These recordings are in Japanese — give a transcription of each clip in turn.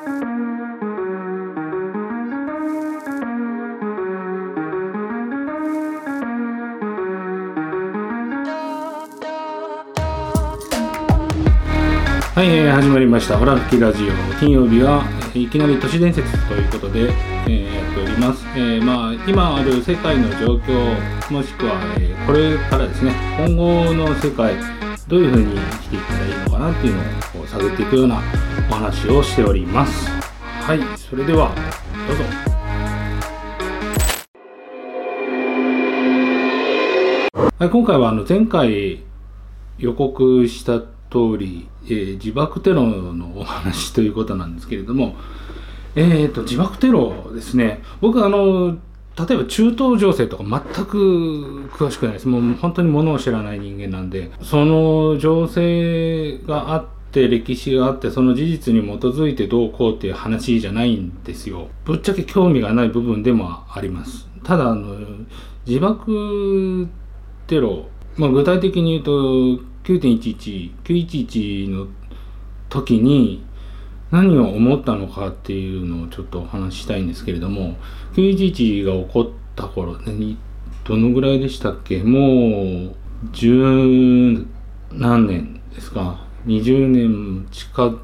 はい、えー始まりました「ホラ吹きラジオ」金曜日はいきなり都市伝説ということで、えーやっております、えーまあ、今ある世界の状況もしくは、えこれからですね今後の世界どういうふうに生きていったらいいのかなっていうのをこう探っていくような話をしております。はいそれではどうぞ。はい、今回はあの前回予告した通り、えー自爆テロのお話ということなんですけれども、えー、と自爆テロですね。僕あの例えば中東情勢とか全く詳しくないです。もう本当にものを知らない人間なんでその情勢があって歴史があってその事実に基づいてどうこうっていう話じゃないんですよ。ぶっちゃけ興味がない部分でもあります。ただあの自爆テロ、まあ、具体的に言うと9.11、911の時に何を思ったのかっていうのをちょっとお話ししたいんですけれども、911が起こった頃、何どのぐらいでしたっけ？もう十何年ですか？?20 年近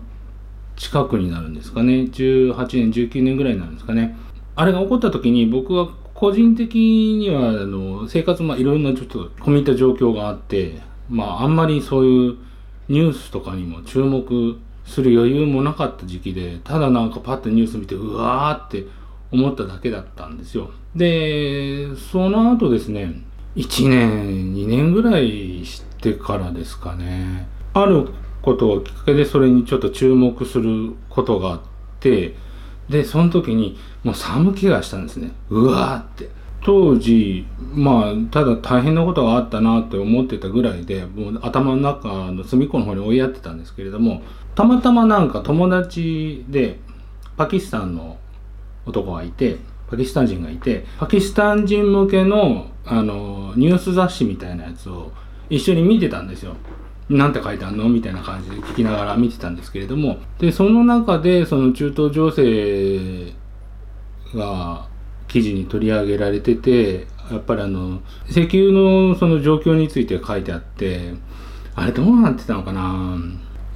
近くになるんですかね。18年19年ぐらいになるんですかね。あれが起こった時に僕は個人的にはあの生活まいろんなちょっと込み入った状況があってまああんまりそういうニュースとかにも注目する余裕もなかった時期でただなんかパッとニュース見てうわーって思っただけだったんですよ。でその後ですね1年2年ぐらいしてからですかね。あることをきっかけでそれにちょっと注目することがあってでその時にもう寒気がしたんですね。うわーって。当時まあただ大変なことがあったなって思ってたぐらいでもう頭の中の隅っこの方に追いやってたんですけれどもたまたまなんか友達でパキスタンの男がいてパキスタン人がいてパキスタン人向けのあのニュース雑誌みたいなやつを一緒に見てたんですよ。なんて書いてあんの？みたいな感じで聞きながら見てたんですけれども。でその中でその中東情勢が記事に取り上げられててやっぱりあの石油のその状況について書いてあってあれどうなってたのかな？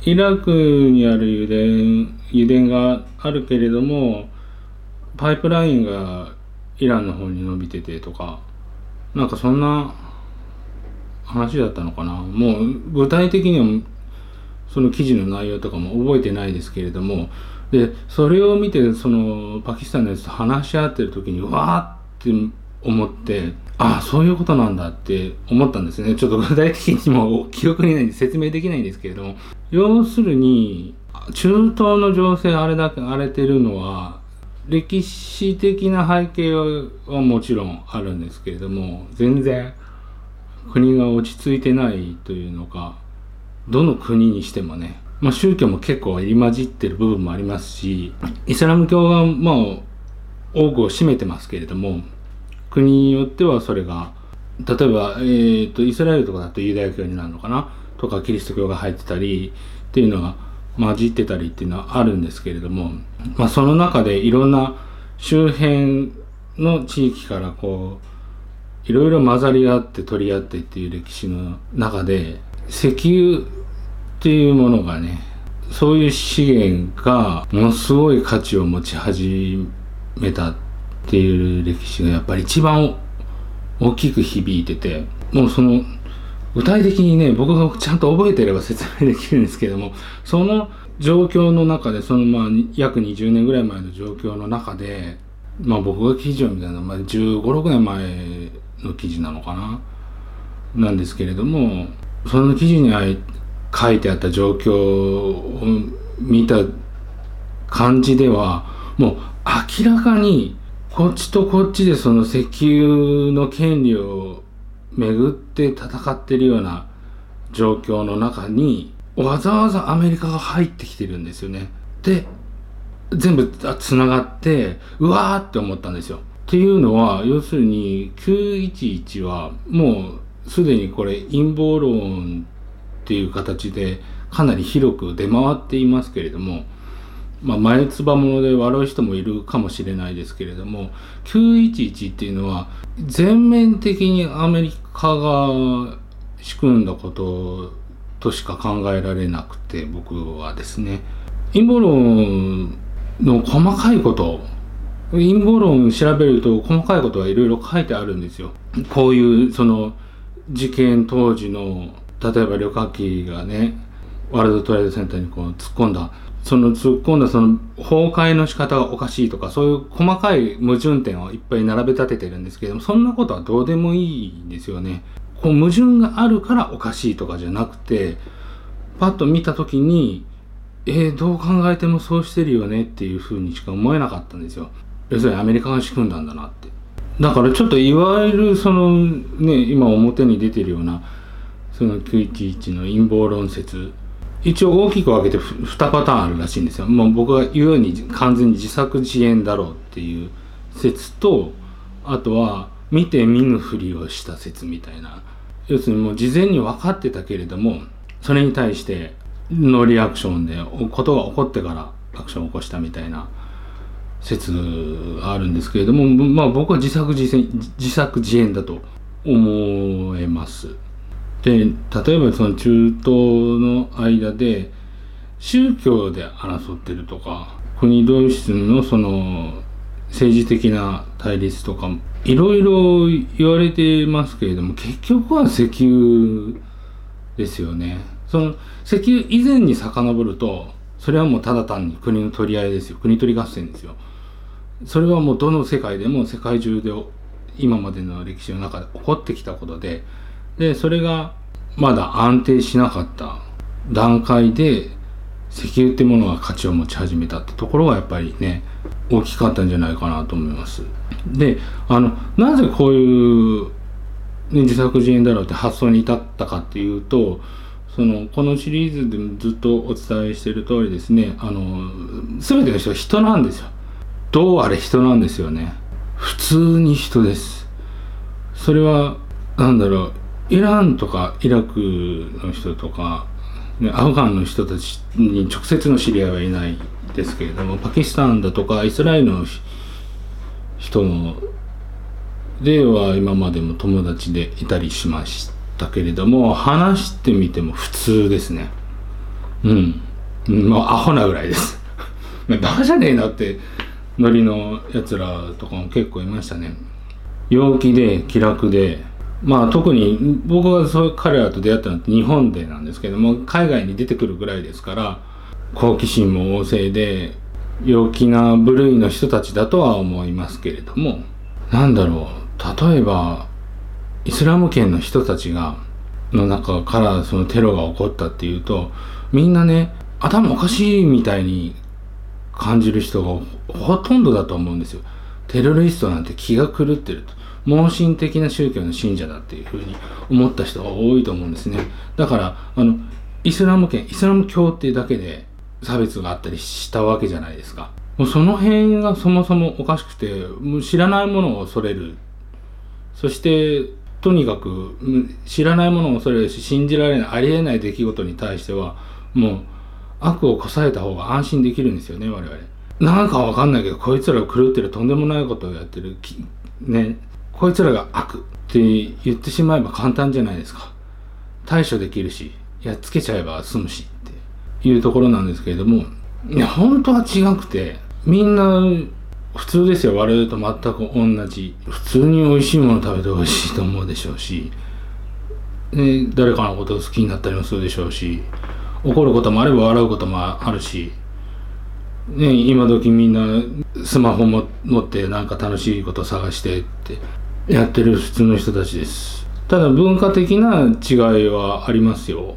イラクにある油田油田があるけれどもパイプラインがイランの方に伸びててとかなんかそんな話だったのかな。もう具体的にはその記事の内容とかも覚えてないですけれども。でそれを見てそのパキスタンのやつと話し合ってる時にわーって思ってああそういうことなんだって思ったんですね。ちょっと具体的にも記憶にないんで説明できないんですけれども。要するに中東の情勢あれだけ荒れてるのは歴史的な背景はもちろんあるんですけれども全然国が落ち着いてないというのかどの国にしてもね、まあ、宗教も結構入り混じってる部分もありますしイスラム教がまあ多くを占めてますけれども国によってはそれが例えば、えー、とイスラエルとかだとユダヤ教になるのかなとかキリスト教が入ってたりっていうのが混じってたりっていうのはあるんですけれども、まあ、その中でいろんな周辺の地域からこういろいろ混ざり合って取り合ってっていう歴史の中で石油っていうものがねそういう資源がものすごい価値を持ち始めたっていう歴史がやっぱり一番大きく響いててもうその具体的にね僕がちゃんと覚えてれば説明できるんですけどもその状況の中でそのまあ約20年ぐらい前の状況の中でまあ僕が記事を見たのは、まあ、1 5 6年前の記事なのかな？なんですけれどもその記事に書いてあった状況を見た感じではもう明らかにこっちとこっちでその石油の権利をめぐって戦ってるような状況の中にわざわざアメリカが入ってきてるんですよね。で全部つながってうわーって思ったんですよ。っていうのは要するに911はもうすでにこれ陰謀論っていう形でかなり広く出回っていますけれどもまあ、前つばもので笑う人もいるかもしれないですけれども911っていうのは全面的にアメリカが仕組んだこととしか考えられなくて僕はですね。陰謀論の細かいこと陰謀論調べると細かいことはいろいろ書いてあるんですよ。こういうその事件当時の例えば旅客機がねワールドトレードセンターにこう突っ込んだその突っ込んだその崩壊の仕方がおかしいとかそういう細かい矛盾点をいっぱい並べ立ててるんですけどもそんなことはどうでもいいんですよね。こう矛盾があるからおかしいとかじゃなくてパッと見た時にえー、どう考えてもそうしてるよねっていうふうにしか思えなかったんですよ。要するにアメリカが仕組んだんだなって。だからちょっといわゆるそのね今表に出てるようなその911の陰謀論説一応大きく分けて2パターンあるらしいんですよ。もう僕が言うように完全に自作自演だろうっていう説とあとは見て見ぬふりをした説みたいな要するにもう事前に分かってたけれどもそれに対してのリアクションでことが起こってからアクションを起こしたみたいな説があるんですけれどもまあ僕は自作自演自作自演だと思えます。で例えばその中東の間で宗教で争ってるとか国同士のその政治的な対立とかいろいろ言われてますけれども結局は石油ですよね。その石油以前に遡るとそれはもうただ単に国の取り合いですよ国取り合戦ですよ。それはもうどの世界でも世界中で今までの歴史の中で起こってきたことででそれがまだ安定しなかった段階で石油ってものが価値を持ち始めたってところがやっぱりね大きかったんじゃないかなと思います。であのなぜこういう、ね、自作自演だろうって発想に至ったかっていうとそのこのシリーズでもずっとお伝えしている通りですねあの全ての人は人なんですよ。どうあれ人なんですよね。普通に人です。それは何だろうイランとかイラクの人とかアフガンの人たちに直接の知り合いはいないですけれどもパキスタンだとかイスラエルの人のでは今までも友達でいたりしましたけれども話してみても普通ですねうんもうアホなぐらいです バカじゃねえなってノリのやつらとかも結構いましたね。陽気で気楽でまあ特に僕がそう彼らと出会ったのって日本でなんですけども海外に出てくるぐらいですから好奇心も旺盛で陽気な部類の人たちだとは思いますけれどもなんだろう例えばイスラム圏の人たちがの中からそのテロが起こったっていうとみんなね頭おかしいみたいに感じる人がほとんどだと思うんですよ。テロリストなんて気が狂ってると。盲信的な宗教の信者だっていうふうに思った人が多いと思うんですね。だからあのイスラム圏イスラム教っていうだけで差別があったりしたわけじゃないですか。もうその辺がそもそもおかしくてもう知らないものを恐れるそしてとにかく知らないものを恐れるし信じられないありえない出来事に対してはもう悪をこさえた方が安心できるんですよね我々。なんかわかんないけどこいつらを狂ってるとんでもないことをやってるね。こいつらが悪って言ってしまえば簡単じゃないですか。対処できるしやっつけちゃえば済むしっていうところなんですけれどもいや本当は違くてみんな普通ですよ。我々と全く同じ。普通に美味しいもの食べて美味しいと思うでしょうし、ね、誰かのことを好きになったりもするでしょうし。怒ることもあれば笑うこともあるし、ね、今時みんなスマホも持ってなんか楽しいこと探してってやってる普通の人たちです。ただ文化的な違いはありますよ。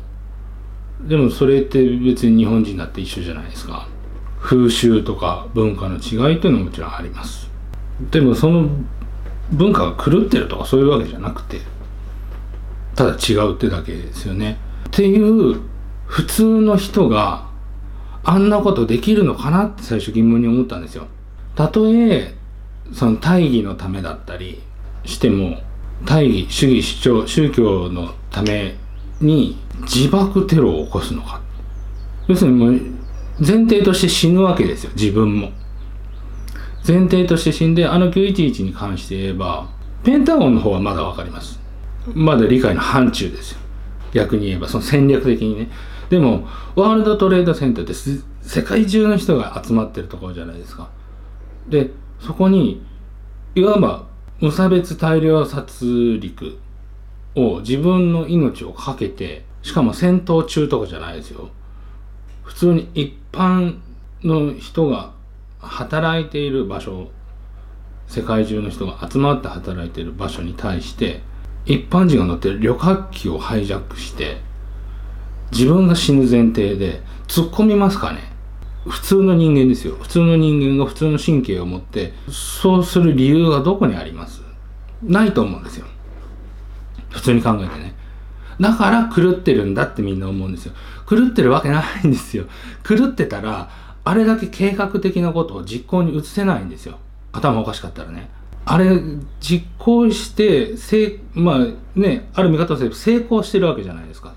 でもそれって別に日本人だって一緒じゃないですか。風習とか文化の違いというのはもちろんあります。でもその文化が狂ってるとかそういうわけじゃなくてただ違うってだけですよね。っていう普通の人があんなことできるのかなって最初疑問に思ったんですよ。たとえその大義のためだったりしても大義主義主張宗教のために自爆テロを起こすのか。要するにもう前提として死ぬわけですよ自分も。前提として死んであの911に関して言えばペンタゴンの方はまだ分かります。まだ理解の範疇ですよ。逆に言えばその戦略的にね。でもワールドトレードセンターって世界中の人が集まってるところじゃないですか。でそこにいわば無差別大量殺戮を自分の命を懸けてしかも戦闘中とかじゃないですよ。普通に一般の人が働いている場所世界中の人が集まって働いている場所に対して一般人が乗ってる旅客機をハイジャックして自分が死ぬ前提で突っ込みますかね。普通の人間ですよ。普通の人間が普通の神経を持ってそうする理由がどこにあります？ないと思うんですよ。普通に考えてね。だから狂ってるんだってみんな思うんですよ。狂ってるわけないんですよ。狂ってたらあれだけ計画的なことを実行に移せないんですよ。頭おかしかったらね。あれ実行してせまあねある見方をすれば成功してるわけじゃないですか。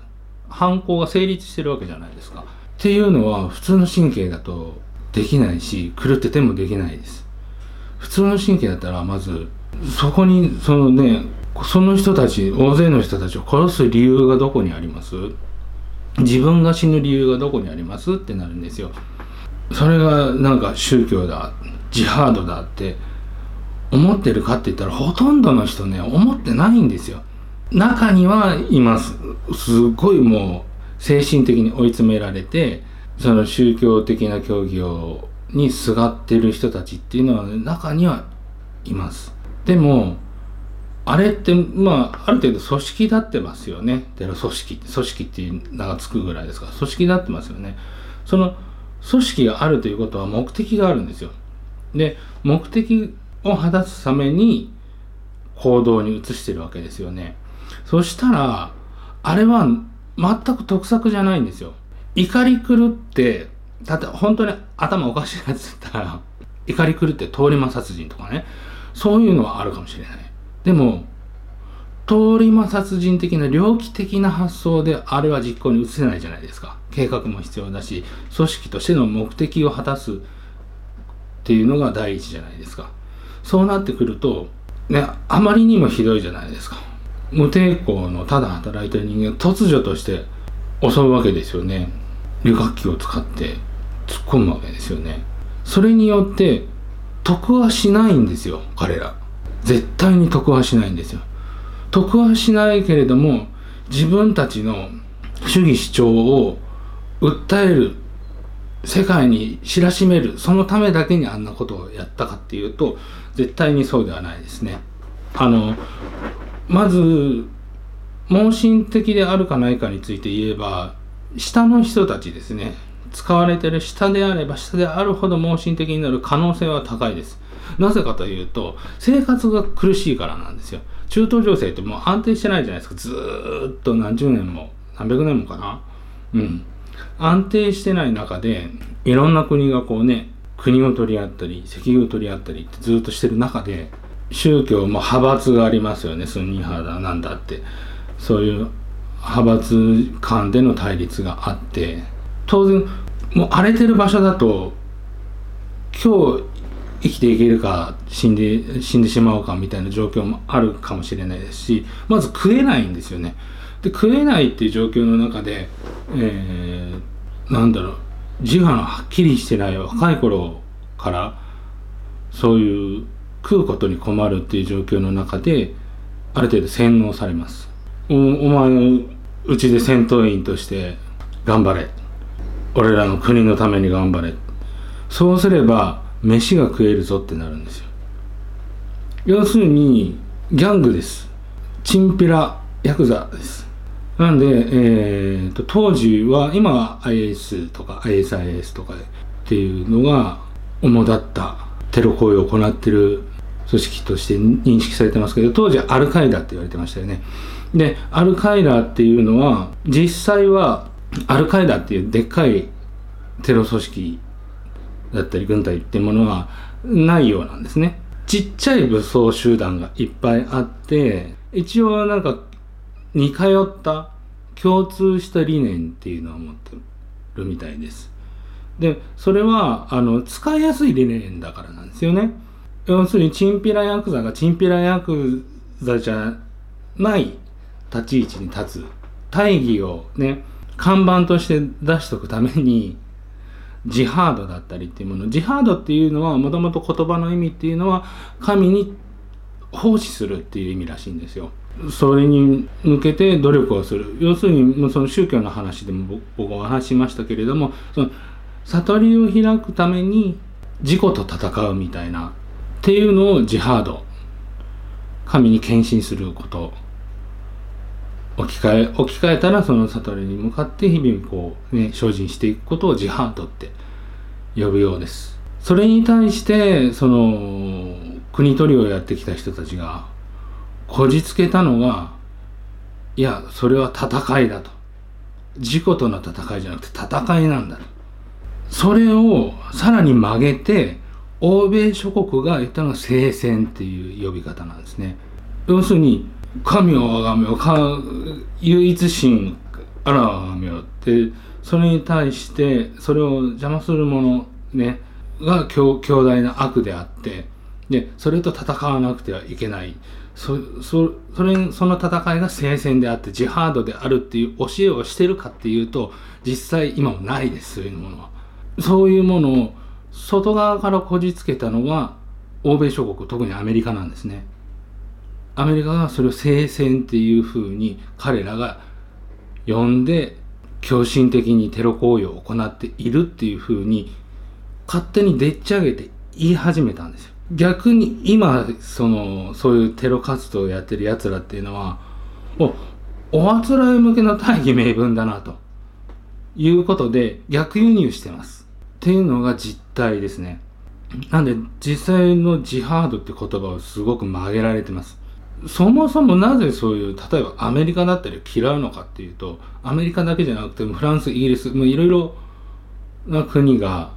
犯行が成立してるわけじゃないですか。っていうのは普通の神経だとできないし狂っててもできないです。普通の神経だったらまずそこにそのねその人たち大勢の人たちを殺す理由がどこにあります？自分が死ぬ理由がどこにあります？ってなるんですよ。それがなんか宗教だジハードだって思ってるかって言ったらほとんどの人ね思ってないんですよ。中にはいます。ごいもう精神的に追い詰められてその宗教的な教義をにすがってる人たちっていうのは中にはいます。でもあれってまあある程度組織立ってますよね。テロ組織組織っていう名がつくぐらいですから組織立ってますよね。その組織があるということは目的があるんですよ。で目的を果たすために行動に移してるわけですよね。そしたらあれは全く得策じゃないんですよ。怒り狂ってだって本当に頭おかしいやつだったら怒り狂って通り魔殺人とかね。そういうのはあるかもしれない。でも通り魔殺人的な猟奇的な発想であれは実行に移せないじゃないですか。計画も必要だし組織としての目的を果たすっていうのが第一じゃないですか。そうなってくるとねあまりにもひどいじゃないですか。無抵抗のただ働いてる人間突如として襲うわけですよね。旅客機を使って突っ込むわけですよね。それによって得はしないんですよ彼ら。絶対に得はしないんですよ。得はしないけれども自分たちの主義主張を訴える世界に知らしめるそのためだけにあんなことをやったかっていうと絶対にそうではないですね。あのまず盲信的であるかないかについて言えば下の人たちですね。使われてる下であれば下であるほど盲信的になる可能性は高いです。なぜかというと生活が苦しいからなんですよ。中東情勢ってもう安定してないじゃないですか。ずっと何十年も何百年もかな。うん。安定してない中でいろんな国がこうね国を取り合ったり石油を取り合ったりってずっとしてる中で宗教も派閥がありますよね。スンニ派だなんだって。そういう派閥間での対立があって。当然もう荒れてる場所だと今日生きていけるか死んで死んでしまうかみたいな状況もあるかもしれないですしまず食えないんですよね。で食えないっていう状況の中で、えー、なんだろう。自我のはっきりしてない若い頃からそういう食うことに困るっていう状況の中である程度洗脳されます。おお前うちで戦闘員として頑張れ。俺らの国のために頑張れ。そうすれば飯が食えるぞってなるんですよ。要するにギャングです。チンピラヤクザです。なんで、えーと、当時は今は IS とか ISIS とかっていうのが主だったテロ行為を行ってる組織として認識されてますけど当時アルカイダって言われてましたよねでアルカイダっていうのは実際はアルカイダっていうでっかいテロ組織だったり軍隊っていうものはないようなんですね。ちっちゃい武装集団がいっぱいあって一応なんか似通った共通した理念っていうのを持ってるみたいです。でそれはあの使いやすい理念だからなんですよね要するにチンピラヤクザがチンピラヤクザじゃない立ち位置に立つ大義をね看板として出しとくためにジハードだったりっていうものジハードっていうのはもともと言葉の意味っていうのは神に奉仕するっていう意味らしいんですよ。それに向けて努力をする要するにその宗教の話でも僕は話しましたけれどもその悟りを開くために自己と戦うみたいなっていうのをジハード。神に献身すること。置き換え置き換えたらその悟りに向かって日々こうね精進していくことをジハードって呼ぶようです。それに対してその国取りをやってきた人たちがこじつけたのがいやそれは戦いだと。自己との戦いじゃなくて戦いなんだと。それをさらに曲げて欧米諸国が言ったのが聖戦っていう呼び方なんですね要するに神をあがめよ唯一神あらあがめよってそれに対してそれを邪魔する者ねが強強大な悪であってでそれと戦わなくてはいけないそそそれその戦いが聖戦であってジハードであるっていう教えをしてるかっていうと実際今もないですそういうものは。そういうものを外側からこじつけたのが欧米諸国特にアメリカなんですね。アメリカがそれを聖戦っていうふうに彼らが呼んで狂信的にテロ行為を行っているっていうふうに勝手にでっち上げて言い始めたんですよ。逆に今そのそういうテロ活動をやってるやつらっていうのはおおあつらい向けの大義名分だなということで逆輸入してます。っていうのが実態ですね。なんで実際のジハードって言葉をすごく曲げられてます。そもそもなぜそういう例えばアメリカだったり嫌うのかっていうとアメリカだけじゃなくてフランスイギリスもういろいろな国が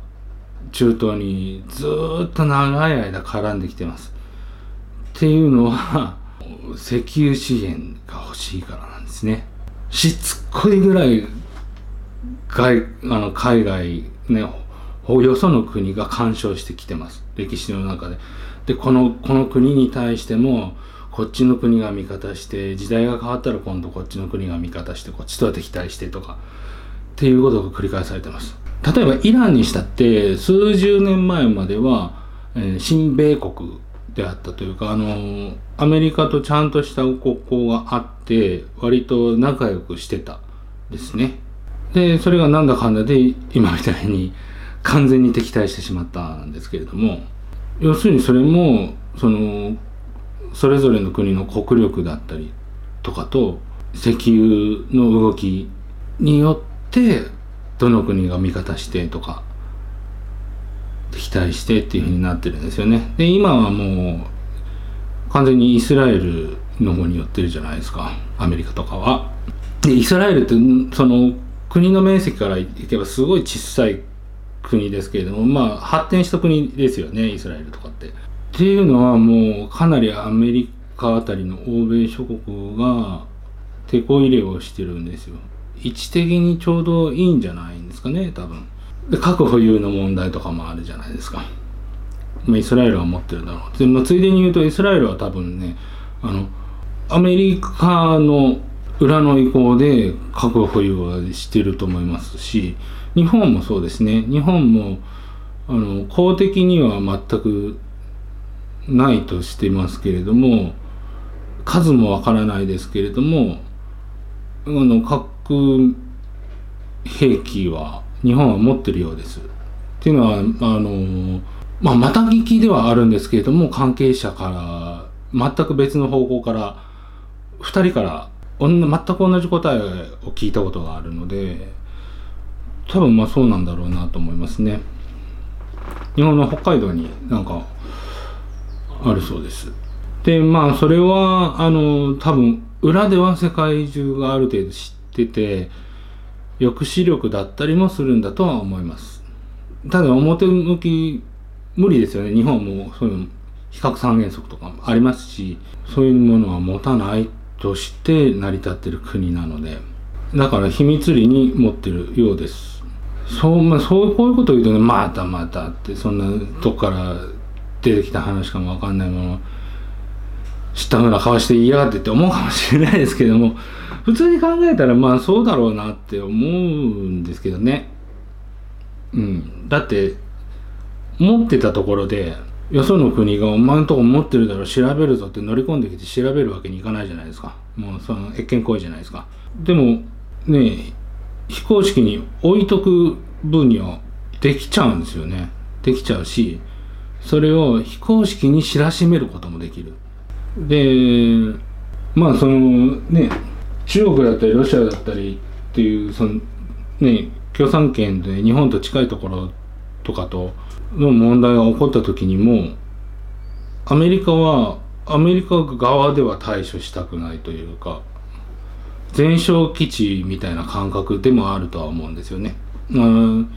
中東にずっと長い間絡んできてます。っていうのは石油資源が欲しいからなんですね。しつこいぐらい外あの海外ねおよその国が干渉してきてます。歴史の中で。でこのこの国に対してもこっちの国が味方して時代が変わったら今度こっちの国が味方してこっちとは敵対してとかっていうことが繰り返されてます。例えばイランにしたって数十年前までは、えー、親米国であったというかあのアメリカとちゃんとした国交があって割と仲良くしてたですね。でそれがなんだかんだで今みたいに完全に敵対してしまったんですけれども要するにそれもそのそれぞれの国の国力だったりとかと石油の動きによってどの国が味方してとか敵対してっていうふうになってるんですよね。で今はもう完全にイスラエルの方に寄ってるじゃないですかアメリカとかは。でイスラエルってその国の面積からいけばすごい小さい国ですけれどもまあ発展した国ですよねイスラエルとかって。っていうのはもうかなりアメリカあたりの欧米諸国が手こ入れをしてるんですよ。位置的にちょうどいいんじゃないんですかね多分。で核保有の問題とかもあるじゃないですか。まあ、イスラエルは持ってるだろう。で、まあ、ついでに言うとイスラエルは多分ねあのアメリカの裏の意向で核保有はしてると思いますし日本もそうですね日本もあの公的には全くないとしてますけれども数もわからないですけれどもあの核兵器は日本は持ってるようです。っていうのはあのまあまた聞きではあるんですけれども関係者から全く別の方向から2人から全く同じ答えを聞いたことがあるので多分まあそうなんだろうなと思いますね。日本の北海道になんかあるそうです。でまあそれはあの多分裏では世界中がある程度知ってて抑止力だったりもするんだとは思います。ただ表向き無理ですよね日本もそういうの比較三原則とかもありますしそういうものは持たないとして成り立ってる国なのでだから秘密裏に持ってるようですそうまあそうこういうこと言うとねまたまたってそんなとこから出てきた話かもわかんないもの知ったふうな顔して言いやってって思うかもしれないですけども 普通に考えたらまあそうだろうなって思うんですけどね。うん。だって持ってたところでよその国がお前のとこ持ってるだろ調べるぞって乗り込んできて調べるわけにいかないじゃないですか。もうその越権行為じゃないですか。でもね非公式に置いとく分にはできちゃうんですよね。できちゃうしそれを非公式に知らしめることもできる。でまあそのね中国だったりロシアだったりっていうそのね共産圏で日本と近いところとかとの問題が起こった時にもアメリカはアメリカ側では対処したくないというか全焼基地みたいな感覚でもあるとは思うんですよね。うん。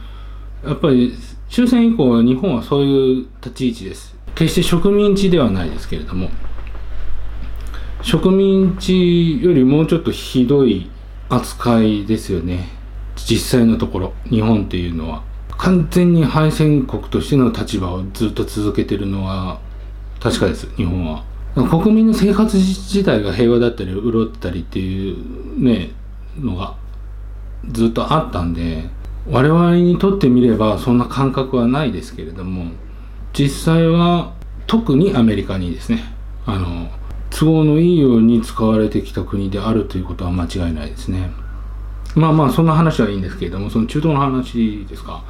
やっぱり終戦以降は日本はそういう立ち位置です。決して植民地ではないですけれども。植民地よりもうちょっとひどい扱いですよね。実際のところ。日本っていうのは。完全に敗戦国としての立場をずっと続けてるのは確かです。日本は。国民の生活自体が平和だったり潤ったりっていうねのがずっとあったんで我々にとってみればそんな感覚はないですけれども実際は特にアメリカにですねあの都合のいいように使われてきた国であるということは間違いないですね。まあまあそんな話はいいんですけれどもその中東の話ですか。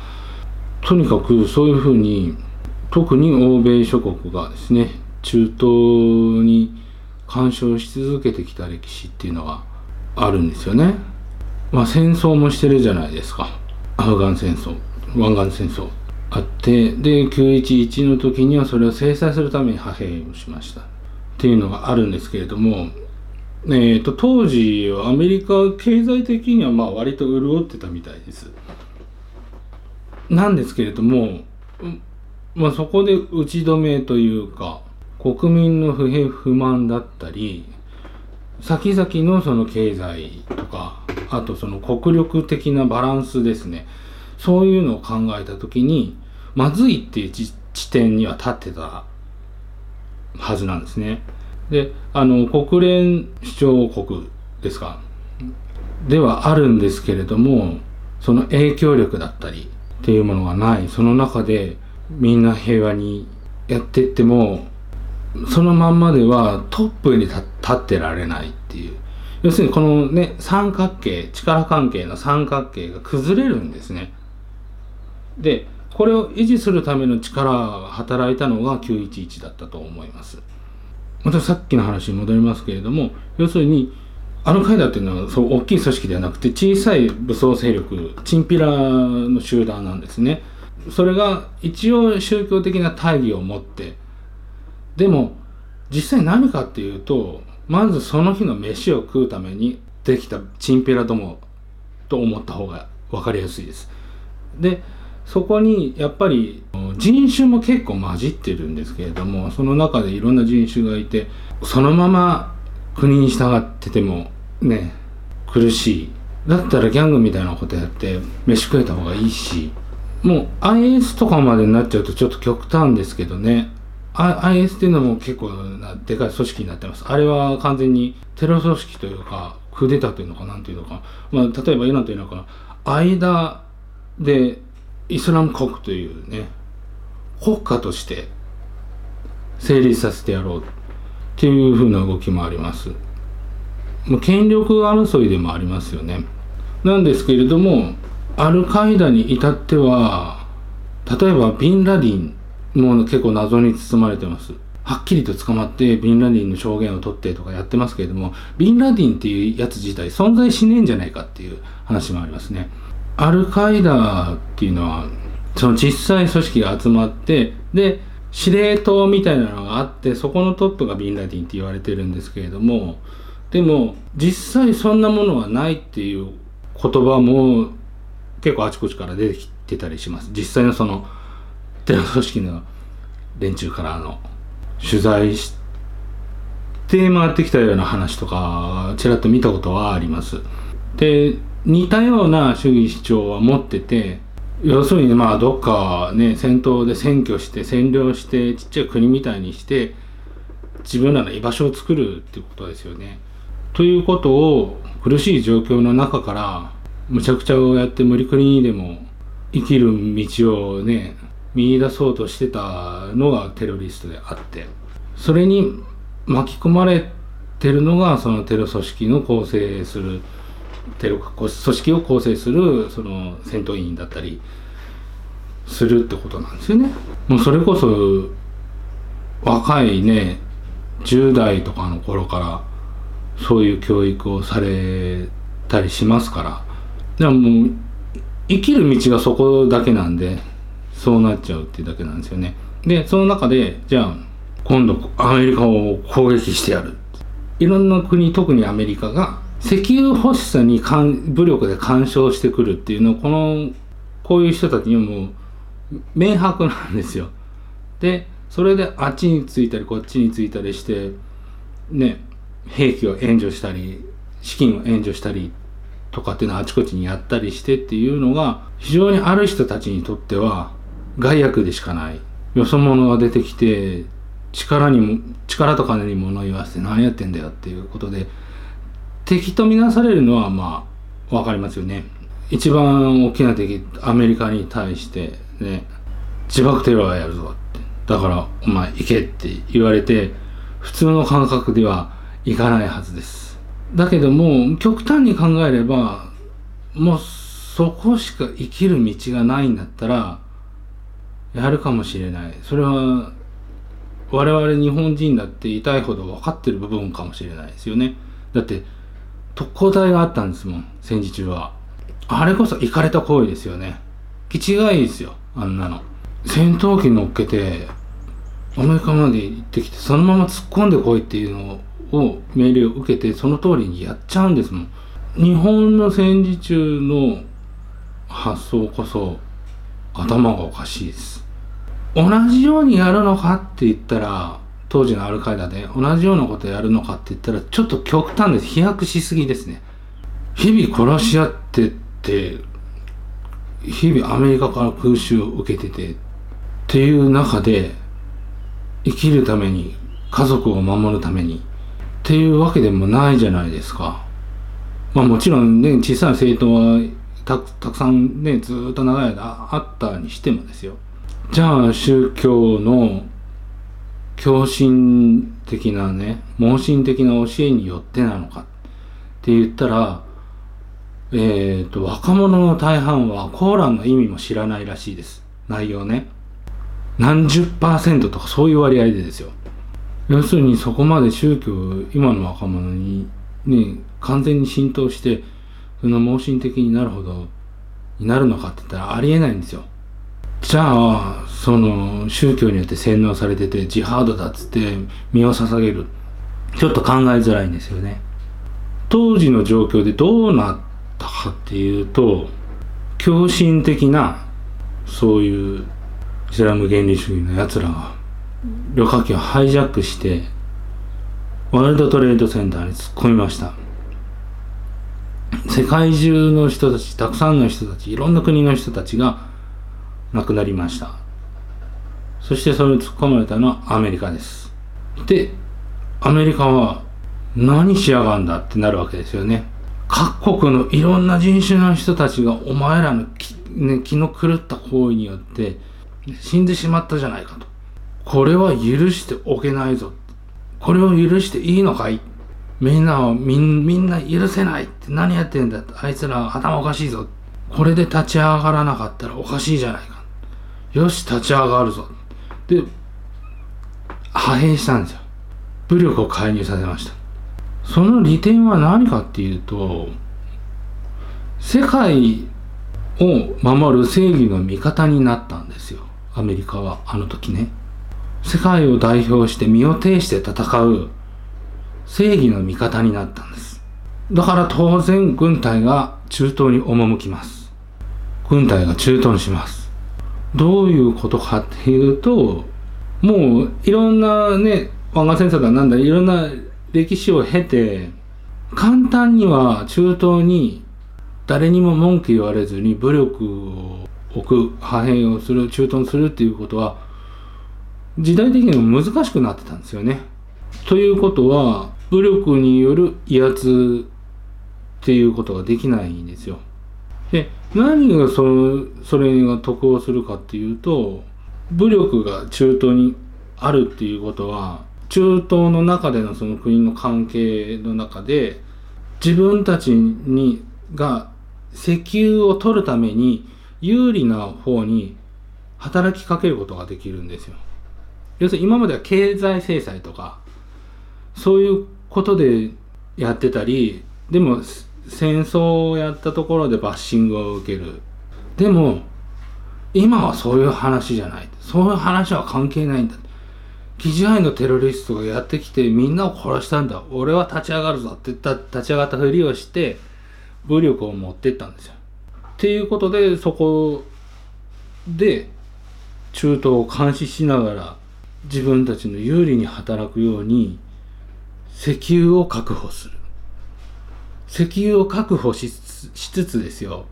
とにかくそういうふうに特に欧米諸国がですね中東に干渉し続けてきた歴史っていうのがあるんですよね。まあ戦争もしてるじゃないですか。アフガン戦争、湾岸戦争あって、で、911の時にはそれを制裁するために派兵をしました。っていうのがあるんですけれども、えーと、当時はアメリカ経済的にはまあ割と潤ってたみたいです。なんですけれども、まあ、そこで打ち止めというか国民の不平不満だったり先々のその経済とかあとその国力的なバランスですね。そういうのを考えた時にまずいっていう地点には立ってたはずなんですね。であの国連首長国ですか？ではあるんですけれどもその影響力だったりっていうものがない。その中でみんな平和にやってってもそのまんまではトップに立ってられないっていう。要するにこのね三角形力関係の三角形が崩れるんですね。でこれを維持するための力が働いたのが911だったと思います。またさっきの話に戻りますけれども要するにアルカイダっていうのはそう大きい組織ではなくて小さい武装勢力チンピラの集団なんですね。それが一応宗教的な大義を持ってでも実際何かっていうとまずその日の飯を食うためにできたチンピラどもと思った方が分かりやすいです。でそこにやっぱり人種も結構混じってるんですけれどもその中でいろんな人種がいてそのまま国に従っててもね苦しいだったらギャングみたいなことやって飯食えた方がいいしもう IS とかまでになっちゃうとちょっと極端ですけどね IS っていうのも結構なでかい組織になってます。あれは完全にテロ組織というか、クーデターというのかなんていうのか、まあ、例えばイランというのか、間でイスラム国というね、国家として成立させてやろうっていうふうな動きもあります。まあ、権力争いでもありますよね。なんですけれども、アルカイダに至っては、例えばビンラディンもう結構謎に包まれてます。はっきりと捕まってビンラディンの証言を取ってとかやってますけれども、ビンラディンっていうやつ自体存在しねえんじゃないかっていう話もありますね。アルカイダっていうのは、その小さい組織が集まって、で、司令塔みたいなのがあって、そこのトップがビンラディンって言われてるんですけれども、でも実際そんなものはないっていう言葉も結構あちこちから出てきてたりします。実際のそのテロ組織の連中からの取材して回ってきたような話とかちらっと見たことはあります。で似たような主義主張は持ってて要するにまあどっかね戦闘で占拠して占領してちっちゃい国みたいにして自分らの居場所を作るっていうことですよね。ということを苦しい状況の中からむちゃくちゃをやって無理くりにでも生きる道をね見出そうとしてたのがテロリストであってそれに巻き込まれてるのがそのテロ組織の構成するテロ組織を構成するその戦闘員だったりするってことなんですよね。もうそれこそ若いね10代とかの頃からそういう教育をされたりしますからでももう生きる道がそこだけなんでそうなっちゃうっていうだけなんですよね。でその中でじゃあ今度アメリカを攻撃してやるいろんな国特にアメリカが石油欲しさに武力で干渉してくるっていうのをこのこういう人たちにも明白なんですよ。でそれであっちについたりこっちについたりしてね兵器を援助したり資金を援助したりとかっていうのをあちこちにやったりしてっていうのが非常にある人たちにとっては害悪でしかない。よそ者が出てきて力にも力と金に物言わせて何やってんだよっていうことで敵とみなされるのはまあ分かりますよね。一番大きな敵アメリカに対してね自爆テロはやるぞって。だからお前行けって言われて普通の感覚ではいかないはずです。だけども極端に考えればもうそこしか生きる道がないんだったらやるかもしれない。それは我々日本人だって痛いほど分かってる部分かもしれないですよね。だって特攻隊があったんですもん戦時中は。あれこそ行かれた行為ですよね。気違いですよあんなの。戦闘機乗っけてアメリカまで行ってきてそのまま突っ込んでこいっていうのを命令を受けてその通りにやっちゃうんですもん。日本の戦時中の発想こそ頭がおかしいです。同じようにやるのかって言ったら当時のアルカイダで同じようなことやるのかって言ったらちょっと極端です飛躍しすぎですね。日々殺し合ってって日々アメリカから空襲を受けててっていう中で生きるために家族を守るためにっていうわけでもないじゃないですか。まあもちろんね小さな政党はたくさんねずっと長い間あったにしてもですよ。じゃあ宗教の狂信的なね盲信的な教えによってなのか。って言ったらえっ、ー、と若者の大半はコーランの意味も知らないらしいです。内容ね。何十パーセントとかそういう割合でですよ。要するにそこまで宗教今の若者にね完全に浸透してその盲信的になるほどになるのかって言ったらありえないんですよ。じゃあその宗教によって洗脳されててジハードだっつって身を捧げる。ちょっと考えづらいんですよね。当時の状況でどうなったかっていうと狂信的なそういうイスラム原理主義のやつらが旅客機をハイジャックしてワールドトレードセンターに突っ込みました。世界中の人たちたくさんの人たちいろんな国の人たちが亡くなりました。そしてそれに突っ込まれたのはアメリカです。でアメリカは何しやがんだってなるわけですよね。各国のいろんな人種の人たちがお前らの気,、ね、気の狂った行為によって死んでしまったじゃないかと。これは許しておけないぞ。これを許していいのかい。みんなはみんな許せないって何やってんだって。あいつら頭おかしいぞ。これで立ち上がらなかったらおかしいじゃないか。よし立ち上がるぞ。で派兵したんですよ。武力を介入させました。その利点は何かっていうと世界を守る正義の味方になったんですよ。アメリカはあの時ね。世界を代表して身を挺して戦う正義の味方になったんです。だから当然軍隊が中東に赴きます。軍隊が駐屯します。どういうことかっていうともういろんなね湾岸戦争だなんだいろんな歴史を経て簡単には中東に誰にも文句言われずに武力を置く派兵をする駐屯するっていうことは時代的にも難しくなってたんですよね。ということは武力による威圧っていうことができないんですよ。で何がそのそれが得をするかっていうと武力が中東にあるっていうことは中東の中でのその国の関係の中で自分たちにが石油を取るために有利な方に働きかけることができるんですよ。要するに今までは経済制裁とかそういうことでやってたりでも戦争をやったところでバッシングを受ける。でも今はそういう話じゃない。そういう話は関係ないんだ。記事愛のテロリストがやってきてみんなを殺したんだ。俺は立ち上がるぞって言った立ち上がったふりをして武力を持ってったんですよ。っていうことでそこで中東を監視しながら自分たちの有利に働くように石油を確保する。石油を確保しつつですよ。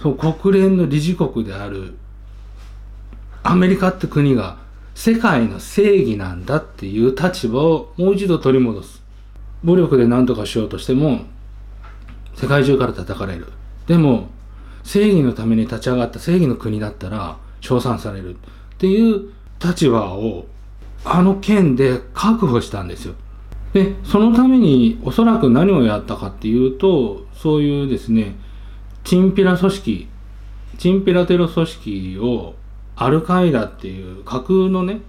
その国連の理事国であるアメリカって国が世界の正義なんだっていう立場をもう一度取り戻す。武力で何とかしようとしても世界中から叩かれる。でも正義のために立ち上がった正義の国だったら称賛されるっていう立場をあの件で確保したんですよ。でそのためにおそらく何をやったかっていうとそういうですねチンピラ組織チンピラテロ組織をアルカイダっていう架空のね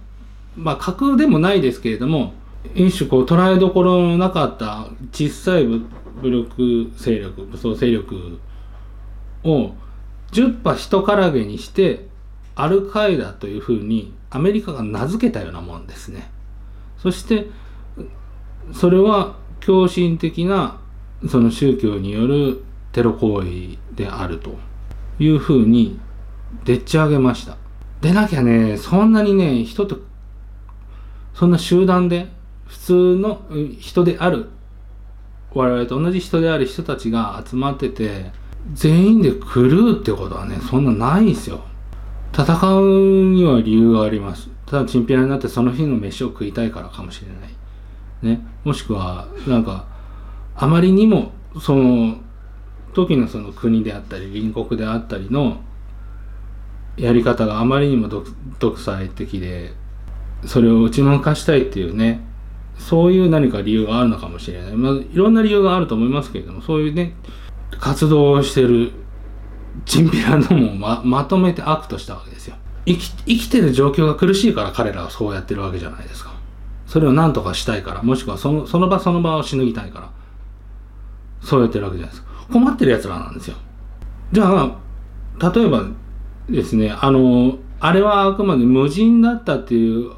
まあ架空でもないですけれども一種こう捉えどころのなかった小さい武力勢力武装勢力を10羽人からげにしてアルカイダというふうにアメリカが名付けたようなもんですね。そしてそれは狂信的なその宗教によるテロ行為であるというふうにでっち上げました。でなきゃね、そんなにね、人と、そんな集団で普通の人である。我々と同じ人である人たちが集まってて全員で狂うってことはねそんなないんですよ。戦うには理由があります。ただチンピラになってその日の飯を食いたいからかもしれない。ねもしくはなんかあまりにもその時のその国であったり隣国であったりのやり方があまりにも独裁的でそれを打ち負かしたいっていうねそういう何か理由があるのかもしれない。まあ、いろんな理由があると思いますけれども、そういうね、活動をしてるチンピラどもをままとめて悪としたわけですよ生き。生きてる状況が苦しいから彼らはそうやってるわけじゃないですか。それを何とかしたいから、もしくはそのその場その場をしのぎたいから、そうやってるわけじゃないですか。困ってる奴らなんですよ。じゃあ、例えばですね、あの、あれはあくまで無人だったっていう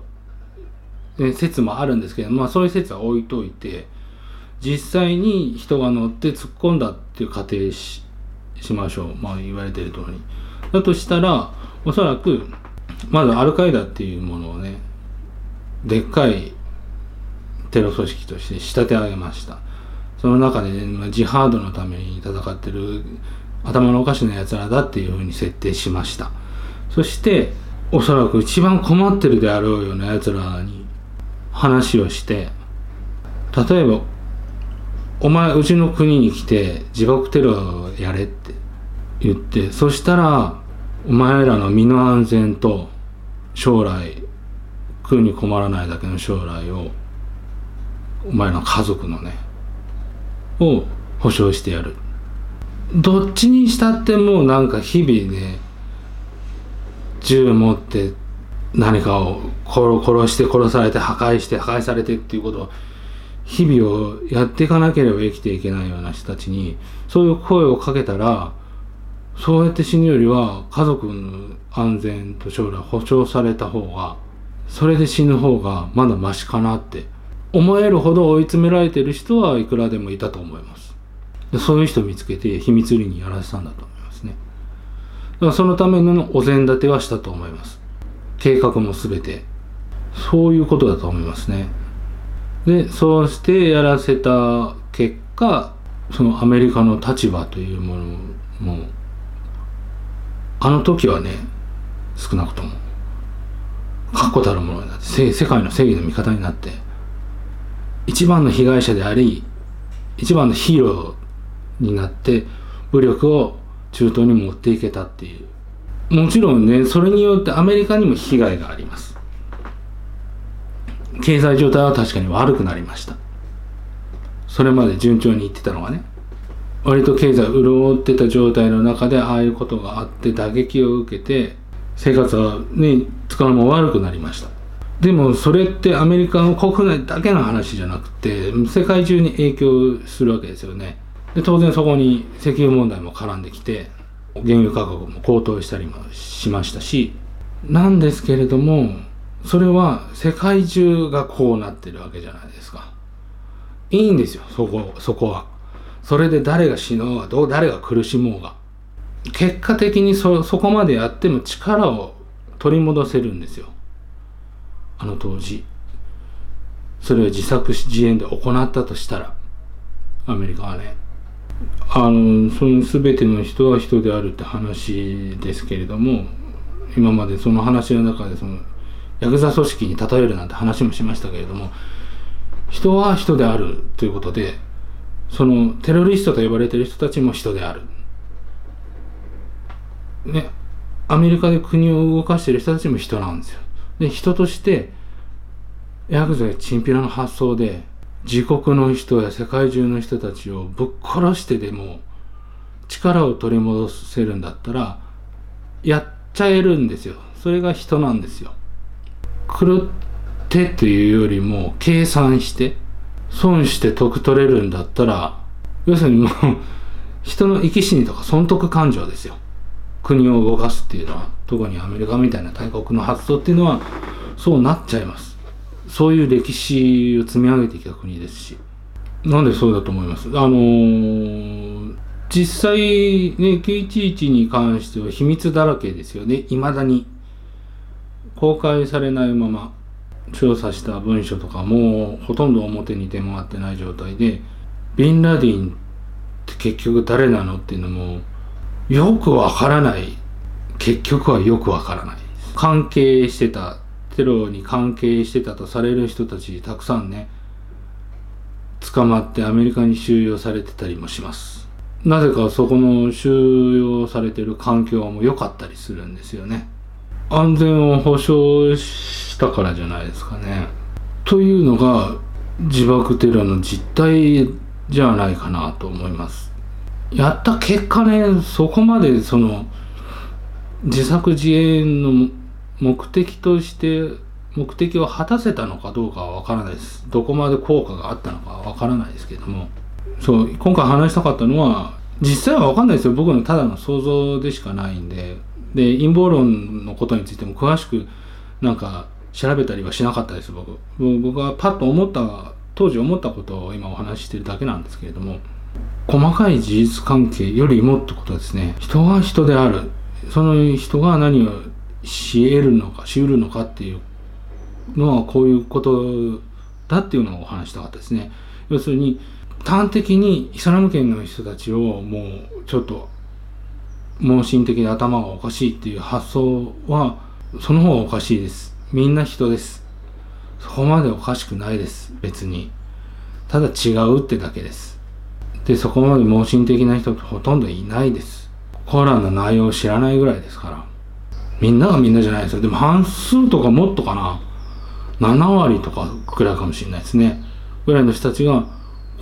ね説もあるんですけど、まあそういう説は置いといて、実際に人が乗って突っ込んだっていう仮定ししましょう。まあ言われてる通り。だとしたら、おそらく、まずアルカイダっていうものをね、でっかいテロ組織として仕立て上げました。その中で、ね、ジハードのために戦ってる頭のおかしな奴らだっていうふうに設定しました。そして、おそらく一番困ってるであろうような奴らに話をして例えば「お前うちの国に来て自爆テロをやれ」って言ってそしたらお前らの身の安全と将来食うに困らないだけの将来をお前の家族のねを保証してやる。どっちにしたってもうなんか日々ね銃持って何かを殺して殺されて破壊して破壊されてっていうことを日々をやっていかなければ生きていけないような人たちにそういう声をかけたらそうやって死ぬよりは家族の安全と将来保障された方がそれで死ぬ方がまだマシかなって思えるほど追い詰められてる人はいくらでもいたと思います。でそういう人を見つけて秘密裏にやらせたんだと思いますね。だからそのためのお膳立てはしたと思います。計画も全て。そういうことだと思いますね。でそうしてやらせた結果そのアメリカの立場というものもあの時はね少なくとも確固たるものになって世界の正義の味方になって一番の被害者であり一番のヒーローになって武力を中東に持っていけたっていう。もちろんねそれによってアメリカにも被害があります。経済状態は確かに悪くなりました。それまで順調にいってたのがね割と経済潤ってた状態の中でああいうことがあって打撃を受けて生活はね使うのも悪くなりました。でもそれってアメリカの国内だけの話じゃなくて世界中に影響するわけですよね。で当然そこに石油問題も絡んできて原油価格も高騰したりもしましたしなんですけれどもそれは世界中がこうなってるわけじゃないですか。いいんですよそこそこは。それで誰が死のうがどう誰が苦しもうが。結果的にそそこまでやっても力を取り戻せるんですよ。あの当時それを自作自演で行ったとしたらアメリカはねあのその全ての人は人であるって話ですけれども今までその話の中でそのヤクザ組織に例えるなんて話もしましたけれども人は人であるということでそのテロリストと呼ばれてる人たちも人である。ね、アメリカで国を動かしてる人たちも人なんですよ。で、人として、ヤクザやチンピラの発想で、自国の人や世界中の人たちをぶっ殺してでも力を取り戻せるんだったら、やっちゃえるんですよ。それが人なんですよ。狂ってというよりも計算して損して得取れるんだったら要するにもう人の生き死にとか損得感情ですよ国を動かすっていうのは特にアメリカみたいな大国の発想っていうのはそうなっちゃいます。そういう歴史を積み上げてきた国ですし。なんでそうだと思います？あのー、実際ね911に関しては秘密だらけですよね。いまだに。公開されないまま調査した文書とかもほとんど表に出回ってない状態でビンラディンって結局誰なのっていうのもよくわからない結局はよくわからない関係してたテロに関係してたとされる人たちたくさんね捕まってアメリカに収容されてたりもしますなぜかそこの収容されてる環境も良かったりするんですよね安全を保障したからじゃないですかね。というのが自爆テロの実態じゃないかなと思います。やった結果ねそこまでその自作自演の目的として目的を果たせたのかどうかは分からないです。どこまで効果があったのかは分からないですけども。そう今回話したかったのは実際は分かんないですよ。僕のただの想像でしかないんで。で陰謀論のことについても詳しくなんか調べたりはしなかったです僕。僕はパッと思った当時思ったことを今お話ししてるだけなんですけれども。細かい事実関係よりもってことはですね。人が人である。その人が何をし得るのかしうるのかっていうのはこういうことだっていうのをお話したかったですね。要するに端的にイスラム圏の人たちをもうちょっと盲信的で頭がおかしいっていう発想はその方がおかしいです。みんな人です。そこまでおかしくないです。別に。ただ違うってだけです。でそこまで盲信的な人ってほとんどいないです。コーランの内容を知らないぐらいですから。みんながみんなじゃないですよ。でも半数とかもっとかな。7割とかくらいかもしれないですね。ぐらいの人たちが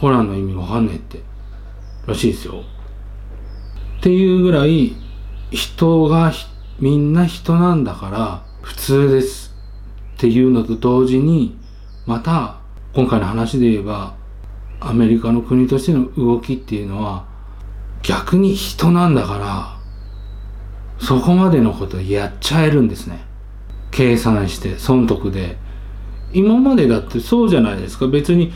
コーランの意味わかんねえって。らしいですよ。っていうぐらい人がみんな人なんだから普通です。っていうのと同時にまた今回の話で言えばアメリカの国としての動きっていうのは逆に人なんだからそこまでのことやっちゃえるんですね。計算して損得で。今までだってそうじゃないですか。別に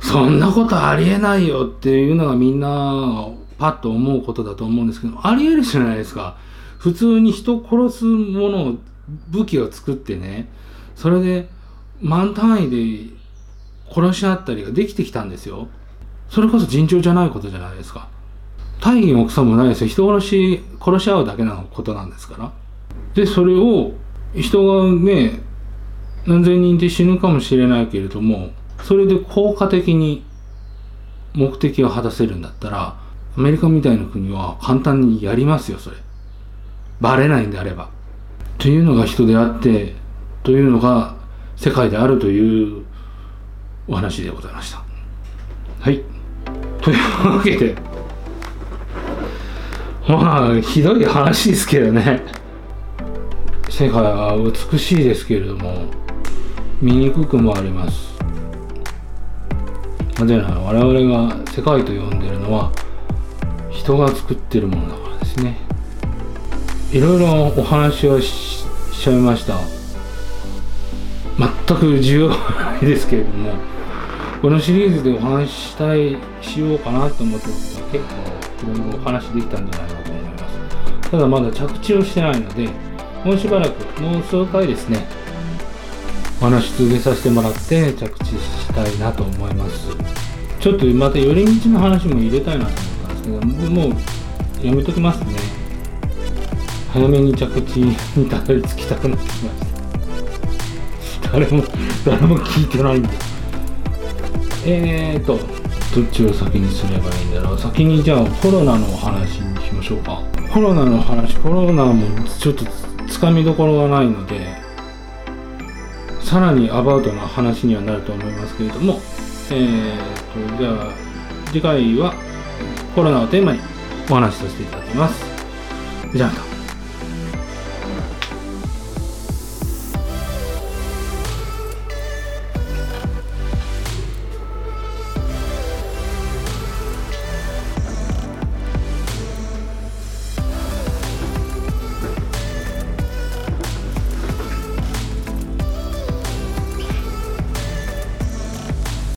そんなことありえないよっていうのがみんなパッと思うことだと思うんですけどありえるじゃないですか。普通に人殺すものを武器を作ってねそれで万単位で殺し合ったりができてきたんですよ。それこそ尋常じゃないことじゃないですか。大義も草もないですよ。人殺し殺し合うだけのことなんですから。でそれを人がね何千人で死ぬかもしれないけれどもそれで効果的に目的を果たせるんだったらアメリカみたいな国は簡単にやりますよそれ。バレないんであれば。というのが人であってというのが世界であるというお話でございました。はい。というわけでまあひどい話ですけどね。世界は美しいですけれども醜くもあります。なぜなら我々が世界と呼んでるのは人が作ってるものだからですね。いろいろお話をしちゃいました。全く重要ないですけれども。このシリーズでお話ししたいしようかなと思って結構いろいろお話できたんじゃないかと思います。ただまだ着地をしてないのでもうしばらくもう数回ですねお話し続けさせてもらって着地したいなと思います。ちょっとまた寄り道の話も入れたいなと思ったんですけどもうやめときますね。早めに着地にたどり着きたくなってきました。誰も誰も聞いてないんで。すえーとどっちを先にすればいいんだろう？先にじゃあコロナのお話にしましょうか。コロナの話コロナもちょっとつかみどころがないのでさらにアバウトな話にはなると思いますけれども。えーとじゃあ次回はコロナをテーマにお話しさせていただきます。じゃあ